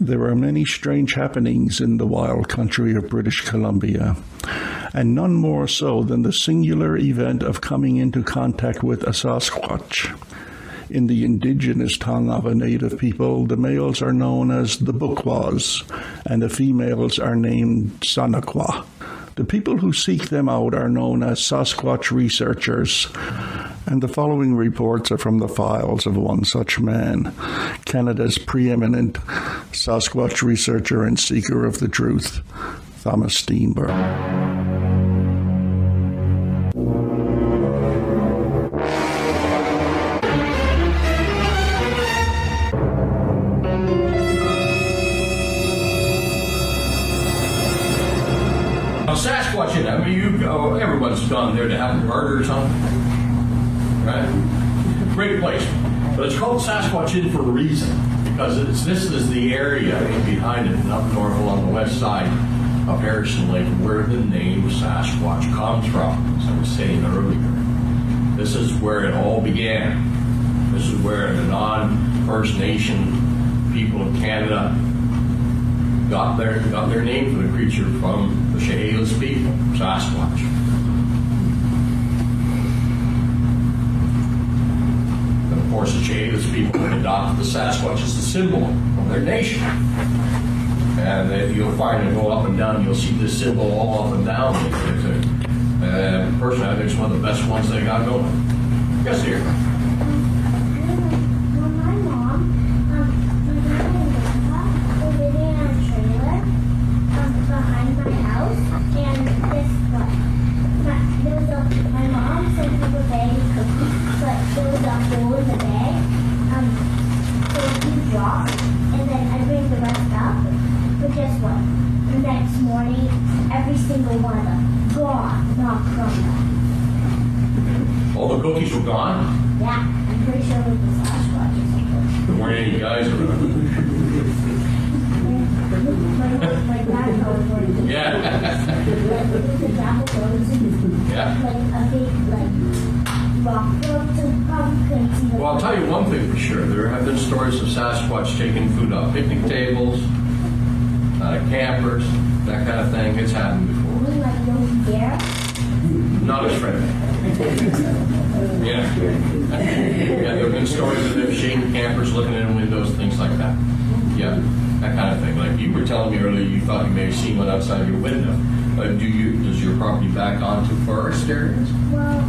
There are many strange happenings in the wild country of British Columbia, and none more so than the singular event of coming into contact with a Sasquatch. In the indigenous tongue of a native people, the males are known as the Bukwas, and the females are named Sanakwa. The people who seek them out are known as Sasquatch researchers, and the following reports are from the files of one such man, Canada's preeminent Sasquatch researcher and seeker of the truth, Thomas Steenburg. Sasquatch, I mean, you go, everyone's gone there to have a burger or something, right? Great place, but it's called Sasquatch Inn for a reason because this is the area behind it, and up north along the west side of Harrison Lake, where the name Sasquatch comes from. As I was saying earlier, this is where it all began. This is where the non-First Nation people of Canada got their got their name for the creature from the Chehalis people, Sasquatch. And of course, the Chehalis people adopted the Sasquatch as the symbol of their nation. And if you'll find it go up and down, you'll see this symbol all up and down. It's a, uh, personally, I think it's one of the best ones they got going. Yes, dear. Well, my mom, um, my dad and grandpa were living in a trailer um, behind my house, and guess what? My, there was a, my mom sent me a bag of cookies, but there was a hole in the bag, um, so a few dropped, and then I bring the rest up. But guess what? The next morning, every single one of them gone, not crumbled. All the cookies were gone. Yeah, I'm pretty sure it was the Sasquatch or something. There weren't any guys around. My, my dad told me. Yeah. The jackal rose and Yeah. like a big like rock rose and probably couldn't see the Well, I'll tell you one thing for sure. There have been stories of Sasquatch taking food off picnic tables, uh, campers, that kind of thing. It's happened before. Like Not as friendly. Yeah. yeah, there have been stories of them shaking campers, looking in windows, things like that. Yeah, that kind of thing. Like you were telling me earlier, you thought you may have seen one outside your window. Uh, do you? Does your property back onto forest areas? Well,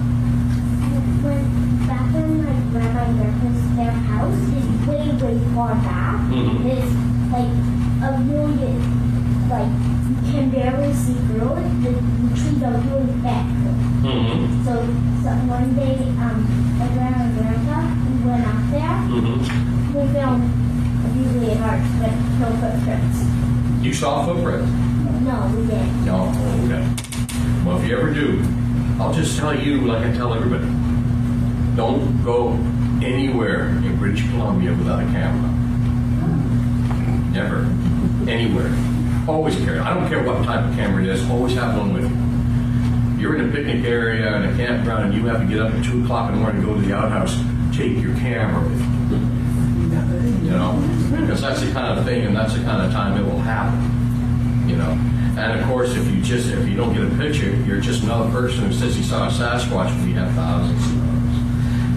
when back when my grandma and grandpa's their house is way way far back. Mhm. There's like a really like you can barely see through it. The, the trees are really thick. Mm-hmm. So, so one day, um, my grandma and grandpa we went up there. Mm-hmm. We found really hard, but no footprints. You saw footprints. No, we didn't. No, okay. Well, if you ever do, I'll just tell you, like I tell everybody, don't go anywhere in British Columbia without a camera. Never. Anywhere. Always carry. I don't care what type of camera it is. Always have one with you. You're in a picnic area and a campground, and you have to get up at two o'clock in the morning to go to the outhouse. Take your camera with you. You know, because that's the kind of thing, and that's the kind of time it will happen you know. And of course, if you just if you don't get a picture, you're just another person who says he saw a Sasquatch you have thousands of.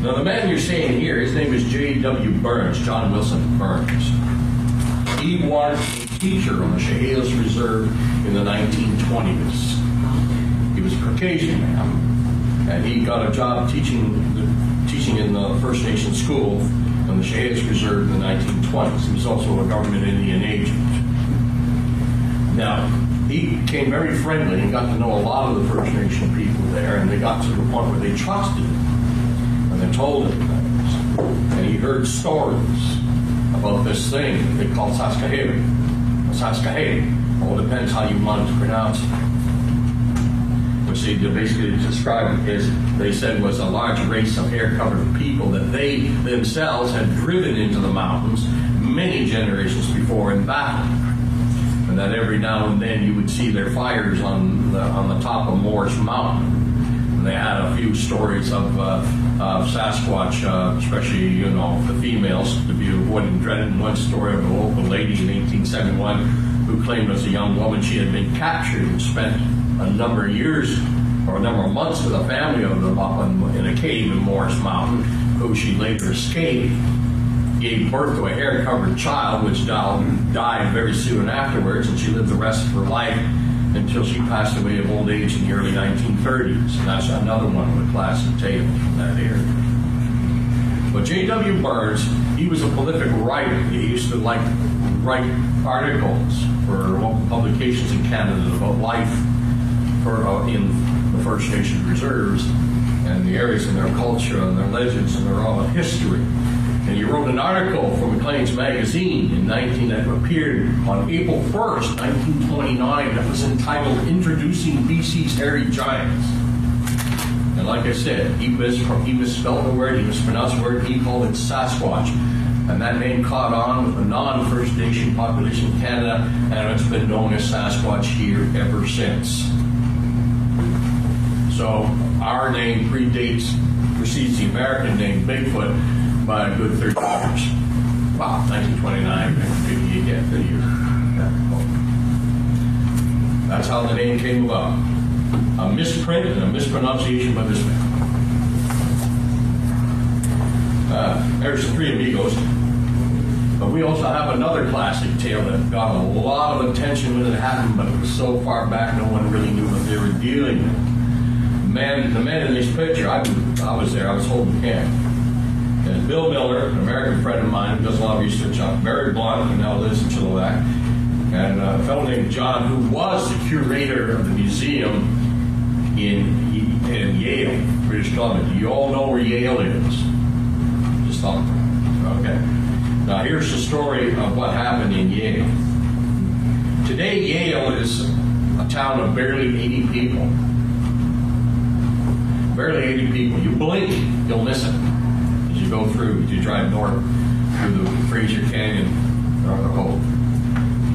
Now, the man you're seeing here, his name is J.W. Burns, John Wilson Burns. He a teacher on the Chehalis Reserve in the 1920s. He was a Caucasian man, and he got a job teaching teaching in the First Nation school on the Chehalis Reserve in the 1920s. He was also a government Indian agent. Now, he became very friendly and got to know a lot of the First Nation people there, and they got to the point where they trusted him. And they told him things. And he heard stories about this thing that they call Saskaheli. Saskaheli. All depends how you want to pronounce it. Which they basically described as they said was a large race of hair-covered people that they themselves had driven into the mountains many generations before in battle and that every now and then you would see their fires on the, on the top of Morris Mountain. And they had a few stories of, uh, of Sasquatch, uh, especially, you know, the females, to be avoided and dreaded. One story of a local lady in 1871 who claimed as a young woman she had been captured and spent a number of years or a number of months with a family of them up in, in a cave in Morris Mountain, who she later escaped gave birth to a hair-covered child, which died very soon afterwards, and she lived the rest of her life until she passed away of old age in the early 1930s. And that's another one of the classic tales from that area. But J.W. Burns, he was a prolific writer. He used to like write articles for publications in Canada about life for, uh, in the First Nation reserves and the areas and their culture and their legends and their own history. And he wrote an article for Maclean's Magazine in 19 that appeared on April 1st, 1929, that was entitled Introducing BC's Hairy Giants. And like I said, he, mis- he misspelled the word, he mispronounced the word, he called it Sasquatch. And that name caught on with the non First Nation population in Canada, and it's been known as Sasquatch here ever since. So our name predates, precedes the American name Bigfoot by a good 30 years. Wow, 1929, maybe you get 30 years. That's how the name came about. A misprint and a mispronunciation by this man. Uh, there's Three Amigos. But we also have another classic tale that got a lot of attention when it happened, but it was so far back no one really knew what they were dealing with. The man, the man in this picture, I, I was there, I was holding the camp. And Bill Miller, an American friend of mine who does a lot of research on Barry Blunt, who now lives in Chilliwack, and uh, a fellow named John, who was the curator of the museum in, in Yale, British Columbia. You all know where Yale is. Just thought, okay. Now here's the story of what happened in Yale. Today, Yale is a town of barely 80 people. Barely 80 people. You blink, you'll miss it go through you drive north through the Fraser Canyon on the.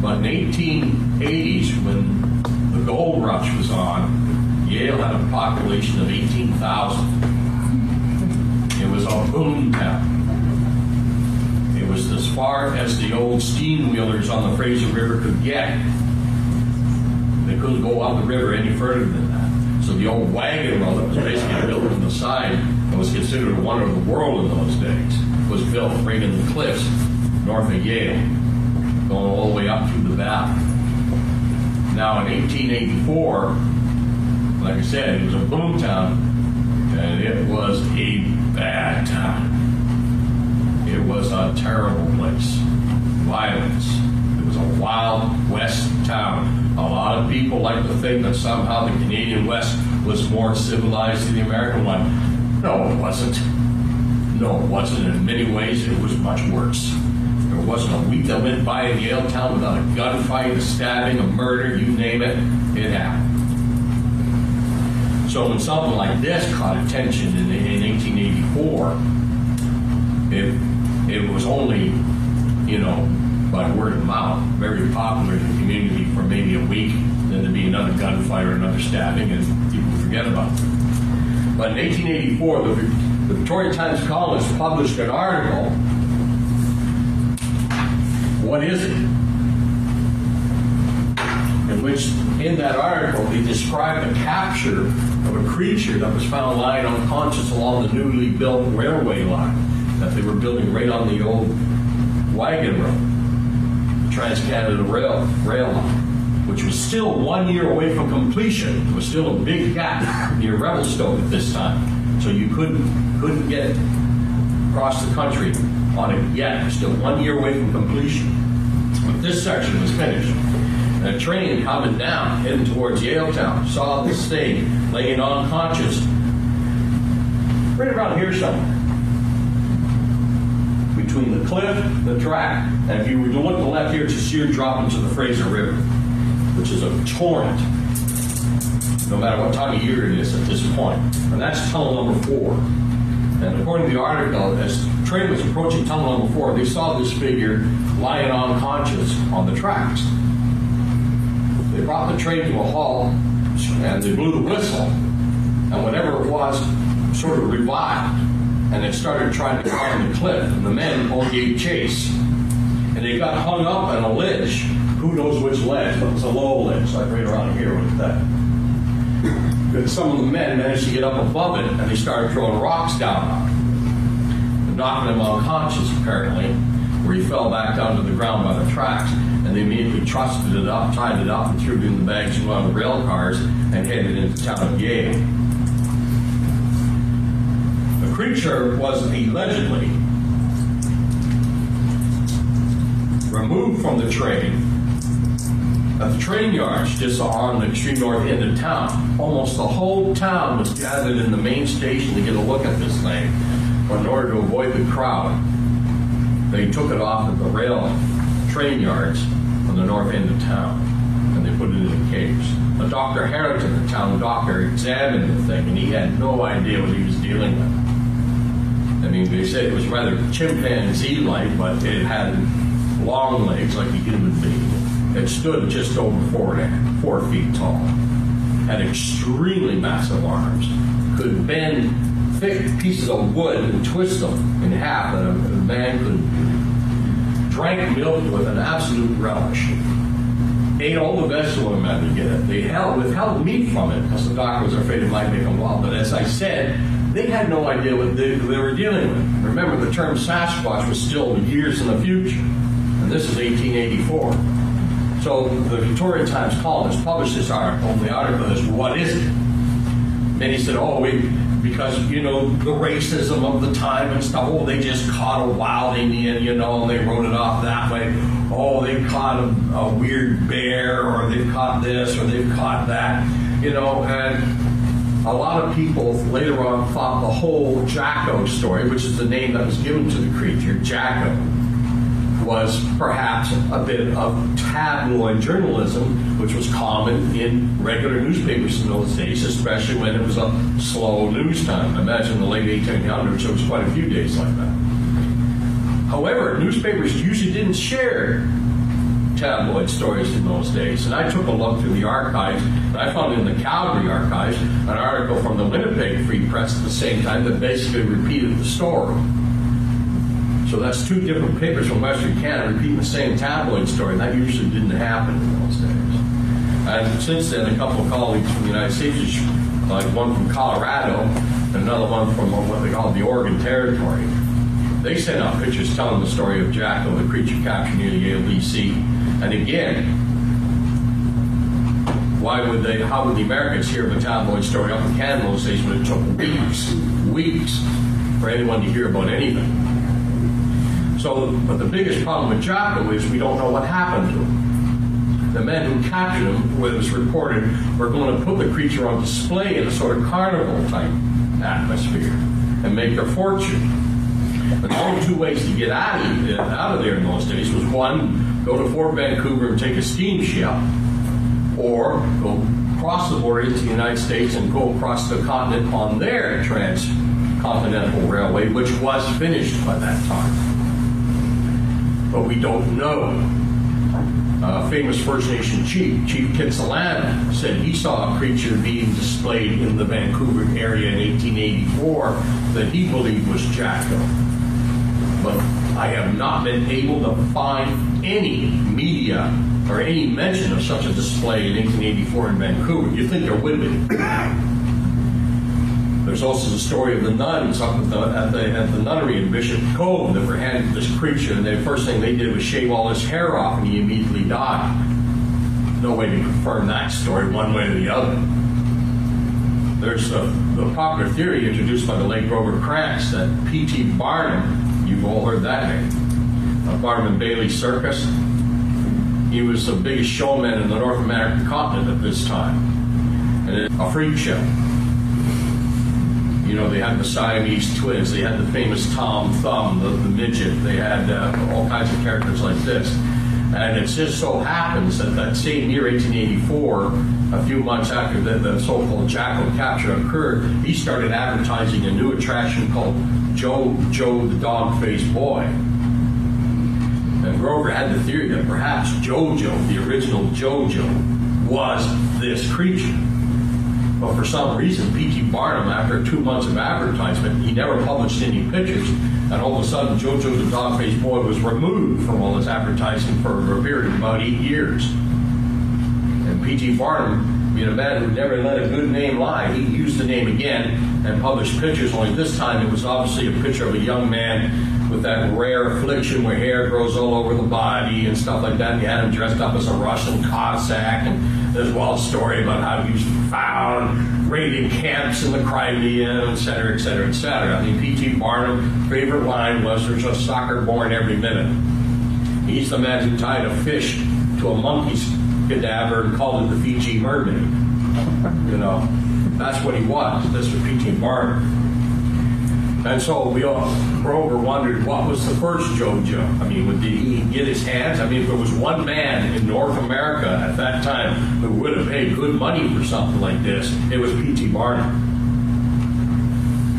But in 1880s, when the gold rush was on, Yale had a population of 18,000. It was a boom town. It was as far as the old steam wheelers on the Fraser River could get. They couldn't go up the river any further than that. So the old wagon road that was basically built on the side and was considered a wonder of the world in those days, was built right in the cliffs north of Yale, going all the way up through the valley. Now, in 1884, like I said, it was a boom town, and it was a bad town. It was a terrible place. Violence. It was a wild west town. A lot of people like to think that somehow the Canadian West was more civilized than the American one. No, it wasn't. No, it wasn't. In many ways, it was much worse. There wasn't a week that went by in Yale Town without a gunfight, a stabbing, a murder, you name it, it happened. So when something like this caught attention in, in 1884, it, it was only, you know, by word of mouth, very popular in the community for maybe a week. Then there'd be another gunfight or another stabbing, and people forget about it. But in 1884, the, the Victoria Times Colonist published an article. What is it? In which, in that article, he described the capture of a creature that was found lying unconscious along the newly built railway line that they were building right on the old wagon road, Trans Canada Rail, rail line which was still one year away from completion. It was still a big gap near Revelstoke at this time. So you couldn't couldn't get across the country on it yet. It was still one year away from completion. But this section was finished. And a train coming down, heading towards Yaletown, saw this thing laying unconscious right around here somewhere. Between the cliff, the track, and if you were to look to the left here, it's a sheer drop into the Fraser River which is a torrent, no matter what time of year it is at this point. And that's tunnel number four. And according to the article, as the train was approaching tunnel number four, they saw this figure lying unconscious on the tracks. They brought the train to a halt and they blew the whistle. and whatever it was sort of revived, and it started trying to climb the cliff, and the men all gave chase, and they got hung up on a ledge. Knows which ledge, but it was a low ledge, like right around here with that. But some of the men managed to get up above it, and they started throwing rocks down on it, knocking him unconscious apparently, where he fell back down to the ground by the tracks. And they immediately trusted it up, tied it up, and threw it in the bags of one of the rail cars and headed into town of Yale. The creature was allegedly removed from the train the train yards just on the extreme north end of town. Almost the whole town was gathered in the main station to get a look at this thing. In order to avoid the crowd, they took it off at the rail train yards on the north end of town and they put it in a cage. A Dr. Harrington, the town doctor, examined the thing and he had no idea what he was dealing with. I mean, they said it was rather chimpanzee-like, but it had long legs like a human being. It stood just over four, feet tall. Had extremely massive arms. Could bend thick pieces of wood and twist them in half that a, a man could drink milk with an absolute relish. Ate all the vegetable the man could get it. They held, withheld meat from it because the doctor was afraid it might make them wild. But as I said, they had no idea what they, they were dealing with. Remember, the term Sasquatch was still years in the future, and this is 1884. So the Victorian Times Colonist published this article, and the article is, "What is it?" Many said, "Oh, we." Because you know the racism of the time and stuff. Oh, they just caught a wild Indian, you know, and they wrote it off that way. Oh, they caught a, a weird bear, or they've caught this, or they've caught that, you know. And a lot of people later on thought the whole Jacko story, which is the name that was given to the creature, Jacko, was perhaps a bit of tabloid journalism, which was common in regular newspapers in those days, especially when it was a slow news time. Imagine the late 1800s, it was quite a few days like that. However, newspapers usually didn't share tabloid stories in those days. And I took a look through the archives, and I found in the Calgary archives an article from the Winnipeg Free Press at the same time that basically repeated the story. So that's two different papers from Western Canada repeating the same tabloid story. That usually didn't happen in those days. And since then, a couple of colleagues from the United States, like one from Colorado and another one from what they call the Oregon Territory, they sent out pictures telling the story of Jacko, the creature captured near the DC. And again, why would they, how would the Americans hear of a tabloid story up in Canada those days when it took weeks, weeks for anyone to hear about anything? So, but the biggest problem with Jacko is we don't know what happened to him. The men who captured him, where it was reported, were going to put the creature on display in a sort of carnival type atmosphere and make their fortune. But the only two ways to get out of, out of there in those days was one, go to Fort Vancouver and take a steamship, or go cross the border into the United States and go across the continent on their transcontinental railway, which was finished by that time but we don't know. Uh, famous First Nation chief, Chief Kitsilano, said he saw a creature being displayed in the Vancouver area in 1884 that he believed was Jacko. But I have not been able to find any media or any mention of such a display in 1884 in Vancouver. You think there would be. There's also the story of the nuns up at the, at the, at the nunnery in Bishop Cove that were handed this creature, and the first thing they did was shave all his hair off, and he immediately died. No way to confirm that story one way or the other. There's the, the popular theory introduced by the late Grover Krantz that P.T. Barnum, you've all heard that name, uh, Barnum and Bailey Circus, he was the biggest showman in the North American continent at this time. And a freak show. You know, they had the Siamese twins. They had the famous Tom Thumb, the, the midget. They had uh, all kinds of characters like this. And it just so happens that that same year, 1884, a few months after the, the so-called Jacko capture occurred, he started advertising a new attraction called Joe Joe the Dog-Faced Boy. And Grover had the theory that perhaps JoJo, the original JoJo, was this creature. But for some reason, P.T. Barnum, after two months of advertisement, he never published any pictures. And all of a sudden, Jojo the Dog-Faced Boy was removed from all this advertising for a period of about eight years. And P.T. Barnum, being a man who never let a good name lie, he used the name again and published pictures, only this time it was obviously a picture of a young man with that rare affliction where hair grows all over the body and stuff like that. And he had him dressed up as a Russian Cossack. And there's a story about how he was found raiding camps in the Crimea, et cetera, et cetera, et cetera. I mean, P.T. Barnum, favorite line was, there's a sucker born every minute. He's the man who tied a fish to a monkey's cadaver and called it the Fiji mermaid. You know, that's what he was. This was P.T. Barnum. And so we all, Grover wondered what was the first JoJo. I mean, did he get his hands? I mean, if there was one man in North America at that time who would have paid good money for something like this, it was P.T. Barnum.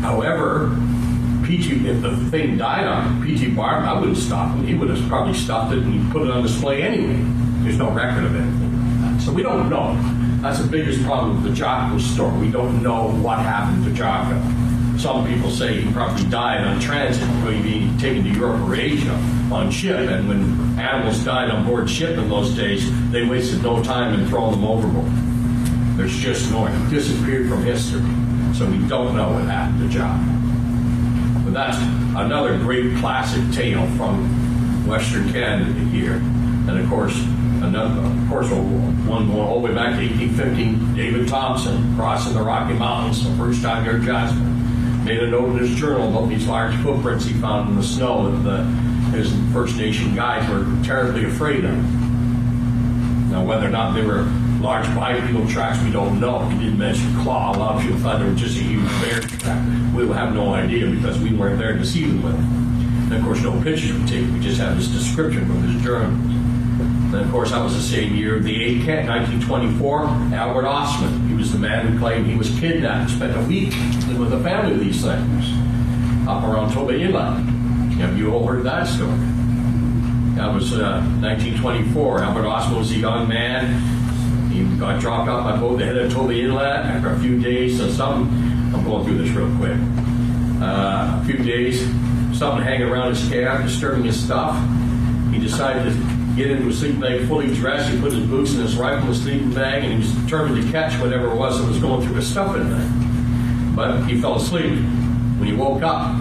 However, P.T. if the thing died on P.T. Barnum, I wouldn't stop him. He would have probably stopped it and put it on display anyway. There's no record of anything. So we don't know. That's the biggest problem with the Jocko story. We don't know what happened to Jocko. Some people say he probably died on transit, being taken to Europe or Asia on ship. And when animals died on board ship in those days, they wasted no time in throwing them overboard. There's just no, he disappeared from history. So we don't know what happened to John. But that's another great classic tale from Western Canada here. And of course, another, of course, one going all the way back to 1815, David Thompson crossing the Rocky Mountains the first time near Jasper made a note in his journal about these large footprints he found in the snow that the, his First Nation guides were terribly afraid of. Now, whether or not they were large bipedal tracks, we don't know. He didn't mention claw. A lot of people thought they were just a huge bear track. We will have no idea because we weren't there to see them with. And of course, no pictures were taken. We just have this description from his journal. And of course, that was the same year of the 8 Cat, 1924. Albert Ostman, he was the man who claimed he was kidnapped, spent a week with a family of these things up around Toba Inlet. Have you all heard that story? That was uh, 1924. Albert Ostman was a young man. He got dropped off by boat the head of Toba Inlet after a few days. So some, I'm going through this real quick. Uh, a few days, something hanging around his cab, disturbing his stuff. He decided to get into a sleeping bag fully dressed. He put his boots and his rifle in his sleeping bag, and he was determined to catch whatever it was that was going through his stuff in there. But he fell asleep. When he woke up,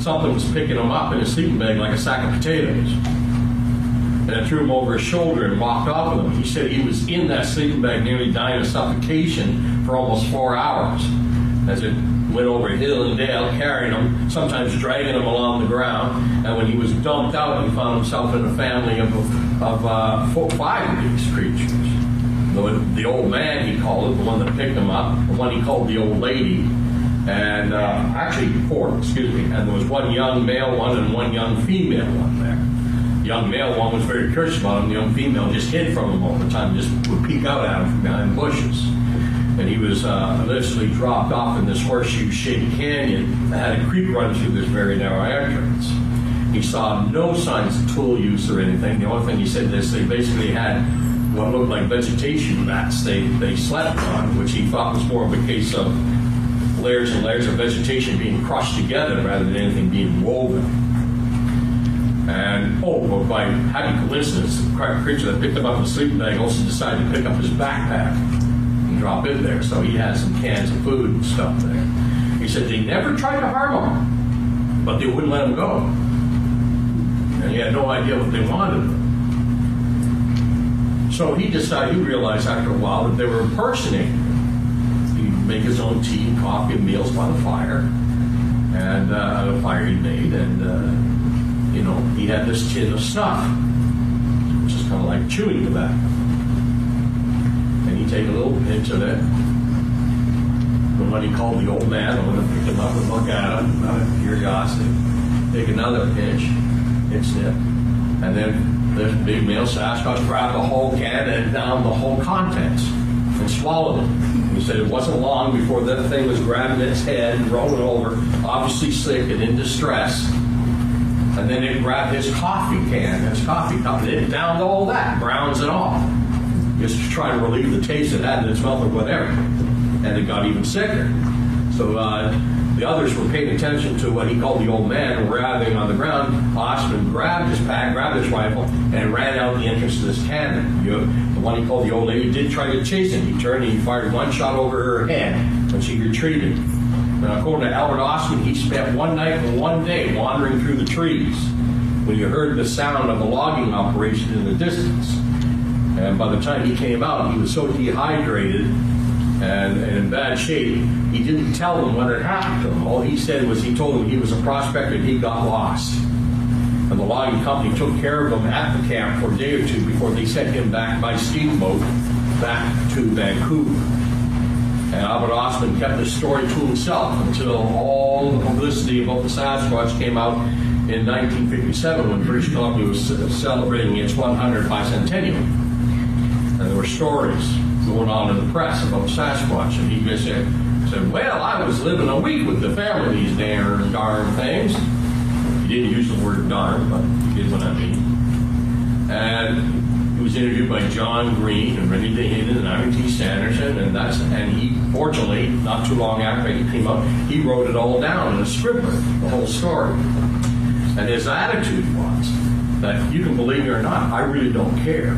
something was picking him up in his sleeping bag like a sack of potatoes. And it threw him over his shoulder and walked off with him. He said he was in that sleeping bag nearly dying of suffocation for almost four hours as it went over hill and dale, carrying him, sometimes dragging him along the ground. And when he was dumped out, he found himself in a family of, of uh, four, five of these creatures. The, the old man, he called it, the one that picked him up, the one he called the old lady, and uh, actually four, excuse me, and there was one young male one and one young female one there. The young male one was very curious about him. The young female just hid from him all the time, just would peek out at him from behind bushes and he was uh, initially dropped off in this horseshoe-shaped canyon that had a creek run through this very narrow entrance. He saw no signs of tool use or anything. The only thing he said is they basically had what looked like vegetation mats they, they slept on, which he thought was more of a case of layers and layers of vegetation being crushed together rather than anything being woven. And oh, well, by happy coincidence, the creature that picked him up in the sleeping bag also decided to pick up his backpack drop in there. So he had some cans of food and stuff there. He said they never tried to harm him, but they wouldn't let him go. And he had no idea what they wanted. So he decided, he realized after a while that they were impersonating him. He'd make his own tea and coffee and meals by the fire, and uh, the fire he made, and uh, you know, he had this tin of snuff, which is kind of like chewing tobacco take a little pinch of it. And he called the old man, I went to pick him up and look at him out of curiosity. Take another pinch, pinch it, and then this big male Sasquatch grabbed the whole can and down the whole contents and swallowed it. He said it wasn't long before that thing was grabbing its head and rolling over, obviously sick and in distress. And then it grabbed his coffee can, his coffee cup, and it downed all that, browns and all just to try to relieve the taste it had in its mouth or whatever. and it got even sicker. So uh, the others were paying attention to what he called the old man writhing on the ground. Ostman grabbed his pack, grabbed his rifle, and ran out the entrance to this cannon. You, the one he called the old lady did try to chase him. He turned and he fired one shot over her head, but she retreated. Now, according to Albert Ostman, he spent one night and one day wandering through the trees when he heard the sound of a logging operation in the distance. And by the time he came out, he was so dehydrated and, and in bad shape, he didn't tell them what had happened to him. All he said was he told them he was a prospector and he got lost. And the logging company took care of him at the camp for a day or two before they sent him back by steamboat back to Vancouver. And Albert Ostman kept the story to himself until all the publicity about the Sasquatch came out in 1957 when British Columbia was celebrating its 100th bicentennial. Were stories going on in the press about Sasquatch. And he just said, said, Well, I was living a week with the family, these darn, darn things. He didn't use the word darn, but he did what I mean. And he was interviewed by John Green and René Dahinden and Ivan T. Sanderson, and that's and he fortunately not too long after he came up, he wrote it all down in a scribbler, the whole story. And his attitude was that you can believe me or not, I really don't care.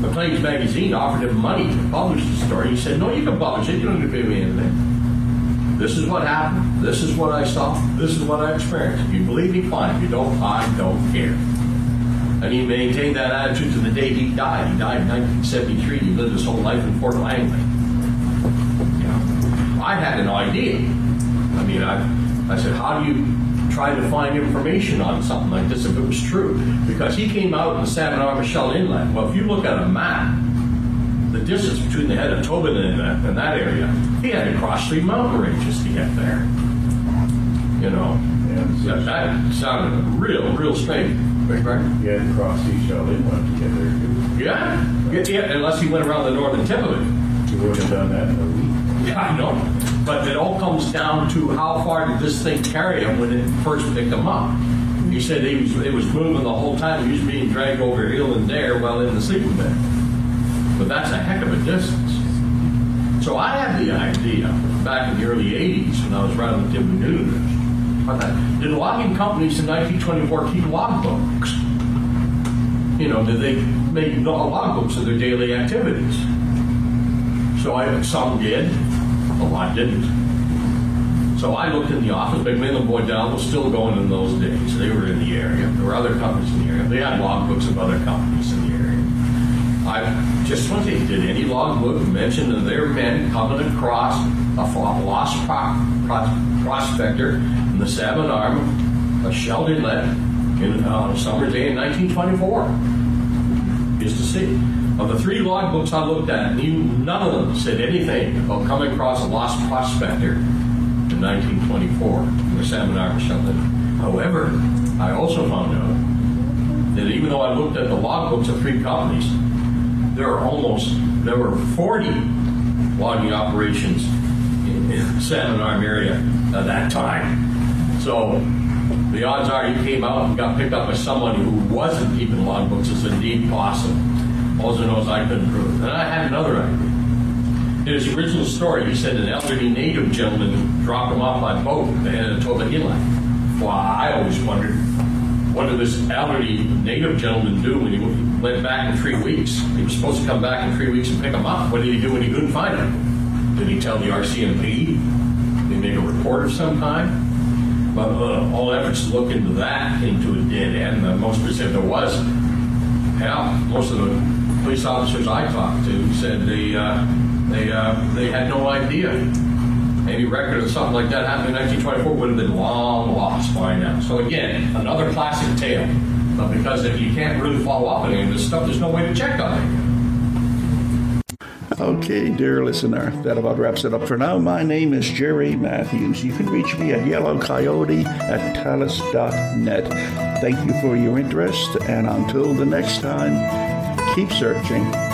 Maclean's magazine offered him money to publish the story. He said, No, you can publish it, you don't have to pay me anything. This is what happened. This is what I saw. This is what I experienced. If you believe me, fine. If you don't, I don't care. And he maintained that attitude to the day he died. He died in 1973. He lived his whole life in Fort Langley. You know, I had an idea. I mean, I, I said, how do you try to find information on something like this if it was true? Because he came out in the Salmon Arm Sechelt Inlet. Well, if you look at a map, the distance between the head of Tobin and that, and that area, he had to cross three mountain ranges to get there. You know, yeah, that sounded real, real strange. You had to cross Sechelt Inlet to get there. Yeah. yeah, yeah, unless he went around the northern tip of it. You would have done that in a week. Yeah, I know. But it all comes down to how far did this thing carry him when it first picked him up. He said he was it was moving the whole time. He was being dragged over hill and there while in the sleeping bag. But that's a heck of a distance. So I had the idea back in the early 80s when I was running the Timber News. I thought, Did logging companies in 1924 keep logbooks? You know, did they make logbooks of their daily activities? So I, some did, a lot didn't. So I looked in the office. McMillan and Bloedel was still going in those days. They were in the area. There were other companies in the area. They had logbooks of other companies in the area. I just say, did any logbook mention their men coming across a lost pro- pro- prospector in the Salmon Arm, a shelled inlet, in, uh, on a summer day in 1924? Just to see. Of the three logbooks I looked at, none of them said anything about coming across a lost prospector in 1924 in the Salmon Arm. However, I also found out that even though I looked at the logbooks of three companies, there are almost there were 40 logging operations in, the Salmon Arm area at that time. So the odds are he came out and got picked up by someone who wasn't keeping logbooks is indeed possible. All knows I couldn't prove it. And I had another idea. In his original story, he said an elderly native gentleman dropped him off by boat at the head of Toba Inlet. Well, I always wondered, what did this elderly native gentleman do when he went back in three weeks? He was supposed to come back in three weeks and pick him up. What did he do when he couldn't find him? Did he tell the RCMP? Did he make a report of some kind? But uh, all efforts to look into that came to a dead end. The most specific there was, hell, most of the police officers I talked to said they uh, they uh, they had no idea. Any record of something like that happening in 1924 would have been long lost by now. So again, another classic tale. But because if you can't really follow up on any of this stuff, there's no way to check on it. Okay, dear listener, that about wraps it up for now. My name is Jerry Matthews. You can reach me at yellowcoyote at telus.net. Thank you for your interest, and until the next time, keep searching